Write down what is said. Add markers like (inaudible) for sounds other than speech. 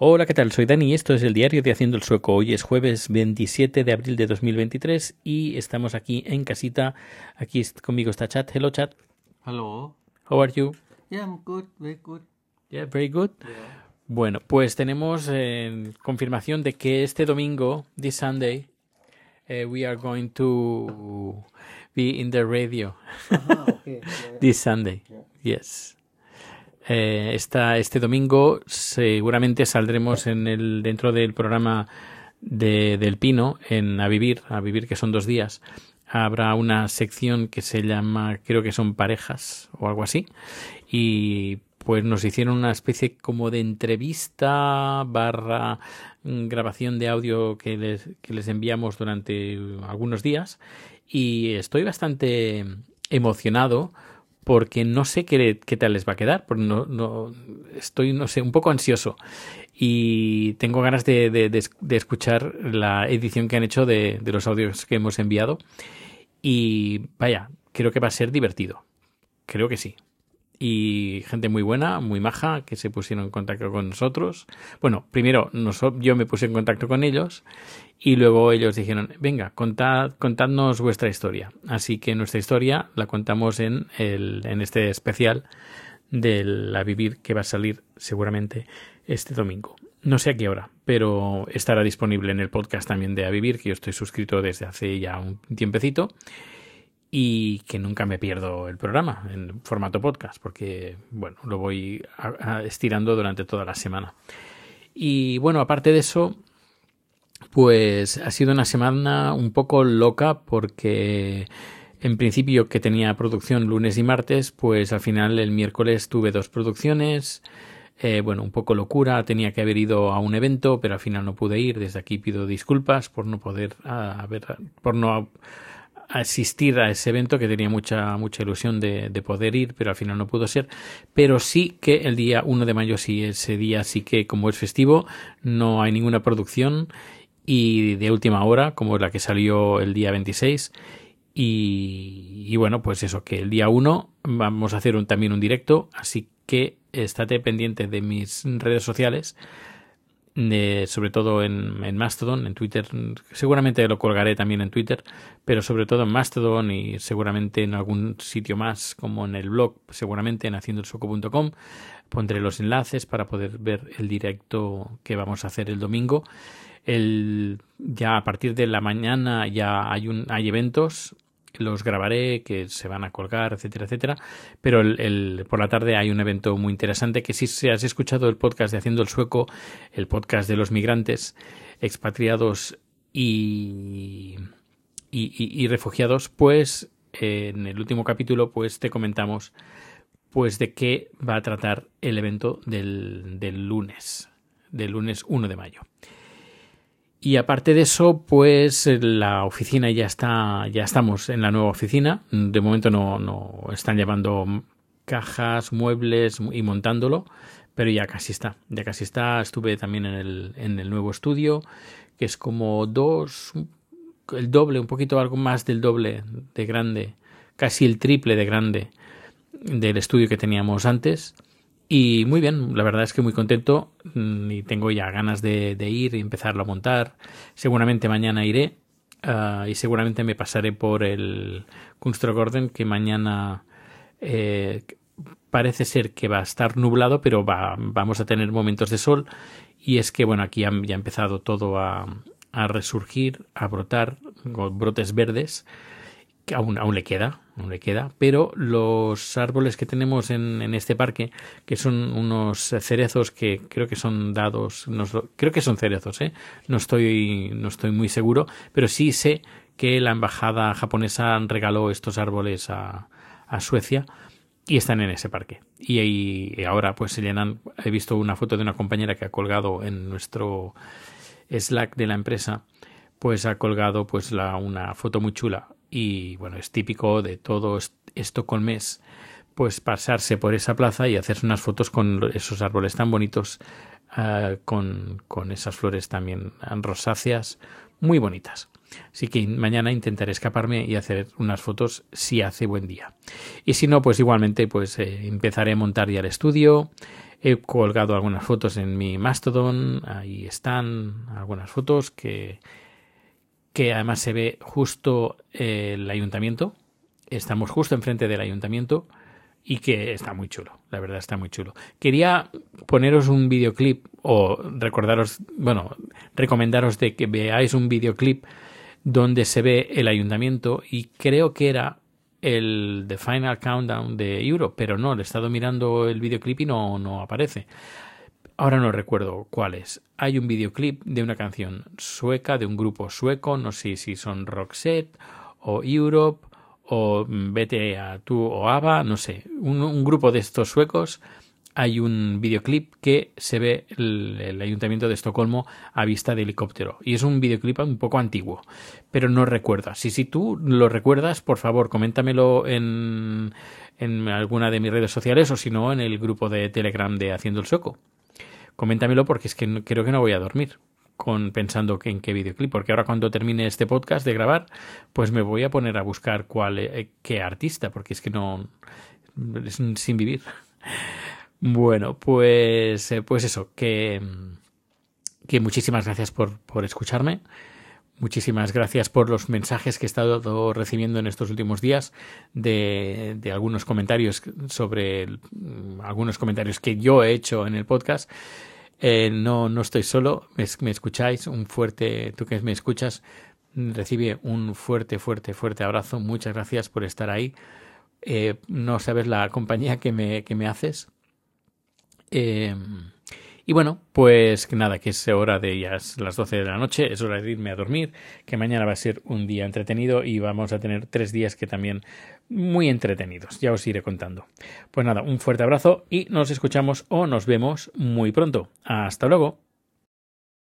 Hola, ¿qué tal? Soy Dani y esto es el diario de Haciendo el Sueco. Hoy es jueves 27 de abril de 2023 y estamos aquí en casita. Aquí conmigo está Chat. Hello, Chat. Hello. How are you? Yeah, I'm good, very good. Yeah, very good. Bueno, pues tenemos eh, confirmación de que este domingo, this Sunday, eh, we are going to be in the radio. Okay. yeah. (laughs) This Sunday. Yes. Eh, esta, este domingo seguramente saldremos en el, dentro del programa de, del Pino en A Vivir, A Vivir que son dos días. Habrá una sección que se llama, creo que son parejas o algo así. Y pues nos hicieron una especie como de entrevista barra mm, grabación de audio que les, que les enviamos durante algunos días. Y estoy bastante emocionado porque no sé qué, tal les va a quedar, porque no, no, estoy, no sé, un poco ansioso y tengo ganas de escuchar la edición que han hecho de, los audios que hemos enviado y vaya, creo que va a ser divertido, creo que sí. Y gente muy buena, muy maja, que se pusieron en contacto con nosotros. Bueno, primero yo me puse en contacto con ellos y luego ellos dijeron, venga, contad, contadnos vuestra historia. Así que nuestra historia la contamos en, el, en este especial de la Vivir que va a salir seguramente este domingo. No sé a qué hora, pero estará disponible en el podcast también de A Vivir, que yo estoy suscrito desde hace ya un tiempecito y que nunca me pierdo el programa en formato podcast, porque, bueno, lo voy estirando durante toda la semana. Y bueno, aparte de eso, pues ha sido una semana un poco loca porque en principio que tenía producción lunes y martes, pues al final el miércoles tuve dos producciones. Eh, bueno, un poco locura, tenía que haber ido a un evento, pero al final no pude ir. Desde aquí pido disculpas por no poder haber, por no asistir a ese evento que tenía mucha mucha ilusión de, de, poder ir, pero al final no pudo ser. Pero sí que el día 1 de mayo, sí, ese día sí que como es festivo, no hay ninguna producción y de última hora, como la que salió el día 26. Y, bueno, pues eso, que el día 1 vamos a hacer un, también un directo, así que estate pendiente de mis redes sociales, de, sobre todo en, en, Mastodon, en Twitter, seguramente lo colgaré también en Twitter, pero sobre todo en Mastodon y seguramente en algún sitio más, como en el blog, seguramente en haciendoelsoco.com, pondré los enlaces para poder ver el directo que vamos a hacer el domingo el, ya a partir de la mañana ya hay, un, hay eventos, los grabaré, que se van a colgar, etcétera, etcétera. Pero el, por la tarde hay un evento muy interesante que si has escuchado el podcast de Haciendo el Sueco, el podcast de los migrantes expatriados y, y refugiados, pues en el último capítulo pues te comentamos pues de qué va a tratar el evento del, del lunes, del lunes 1 de mayo. Y aparte de eso, pues la oficina ya está, ya estamos en la nueva oficina. De momento no, no están llevando cajas, muebles y montándolo, pero ya casi está, ya casi está. Estuve también en el, en el nuevo estudio, que es como dos, el doble, un poquito algo más del doble de grande, casi el triple de grande del estudio que teníamos antes. Y muy bien, la verdad es que muy contento mm, y tengo ya ganas de, ir y empezarlo a montar. Seguramente mañana iré uh, y seguramente me pasaré por el Kunstgorden que mañana eh, parece ser que va a estar nublado, pero va, vamos a tener momentos de sol. Y es que, bueno, aquí ya, ha empezado todo a, a resurgir, a brotar, brotes verdes aún, le queda, aún le queda, pero los árboles que tenemos en, en, este parque, que son unos cerezos que creo que son dados, creo que son cerezos, ¿eh? no, estoy, no estoy muy seguro, pero sí sé que la embajada japonesa regaló estos árboles a, Suecia y están en ese parque. Y, y, ahora pues se llenan, he visto una foto de una compañera que ha colgado en nuestro Slack de la empresa, pues ha colgado pues la, una foto muy chula y bueno, es típico de todo mes pues pasarse por esa plaza y hacerse unas fotos con esos árboles tan bonitos, uh, con, con esas flores también rosáceas, muy bonitas. Así que mañana intentaré escaparme y hacer unas fotos si hace buen día. Y si no, pues igualmente pues eh, empezaré a montar ya el estudio. He colgado algunas fotos en mi Mastodon. Ahí están algunas fotos que, que además se ve justo el ayuntamiento. Estamos justo enfrente del ayuntamiento y que está muy chulo, la verdad está muy chulo. Quería poneros un videoclip o recordaros, bueno, recomendaros de que veáis un videoclip donde se ve el ayuntamiento y creo que era el The Final Countdown de Europe, pero no, le he estado mirando el videoclip y no, no aparece. Ahora no recuerdo cuál es. Hay un videoclip de una canción sueca, de un grupo sueco, no sé si son Roxette o Europe o Vete a tú o ABBA, no sé, un, grupo de estos suecos hay un videoclip que se ve el, ayuntamiento de Estocolmo a vista de helicóptero. Y es un videoclip un poco antiguo, pero no recuerdo. Si, si tú lo recuerdas, por favor, coméntamelo en, en alguna de mis redes sociales o si no, en el grupo de Telegram de Haciendo el Soco. Coméntamelo porque es que creo que no voy a dormir con pensando en qué videoclip, porque ahora cuando termine este podcast de grabar, pues me voy a poner a buscar cuál eh, qué artista, porque es que no es sin vivir. (laughs) Bueno, pues, eh, pues eso, que, que muchísimas gracias por, por escucharme. Muchísimas gracias por los mensajes que he estado recibiendo en estos últimos días de, de algunos comentarios sobre algunos comentarios que yo he hecho en el podcast. Eh, no, no estoy solo, me, me, escucháis, un fuerte, tú que me escuchas, recibe un fuerte, fuerte, fuerte abrazo. Muchas gracias por estar ahí. Eh, no sabes la compañía que me, que me haces. Eh, y bueno, pues que nada, que es hora de las 12 de la noche, es hora de irme a dormir, que mañana va a ser un día entretenido y vamos a tener tres días que también muy entretenidos, ya os iré contando. Pues nada, un fuerte abrazo y nos escuchamos o nos vemos muy pronto. Hasta luego.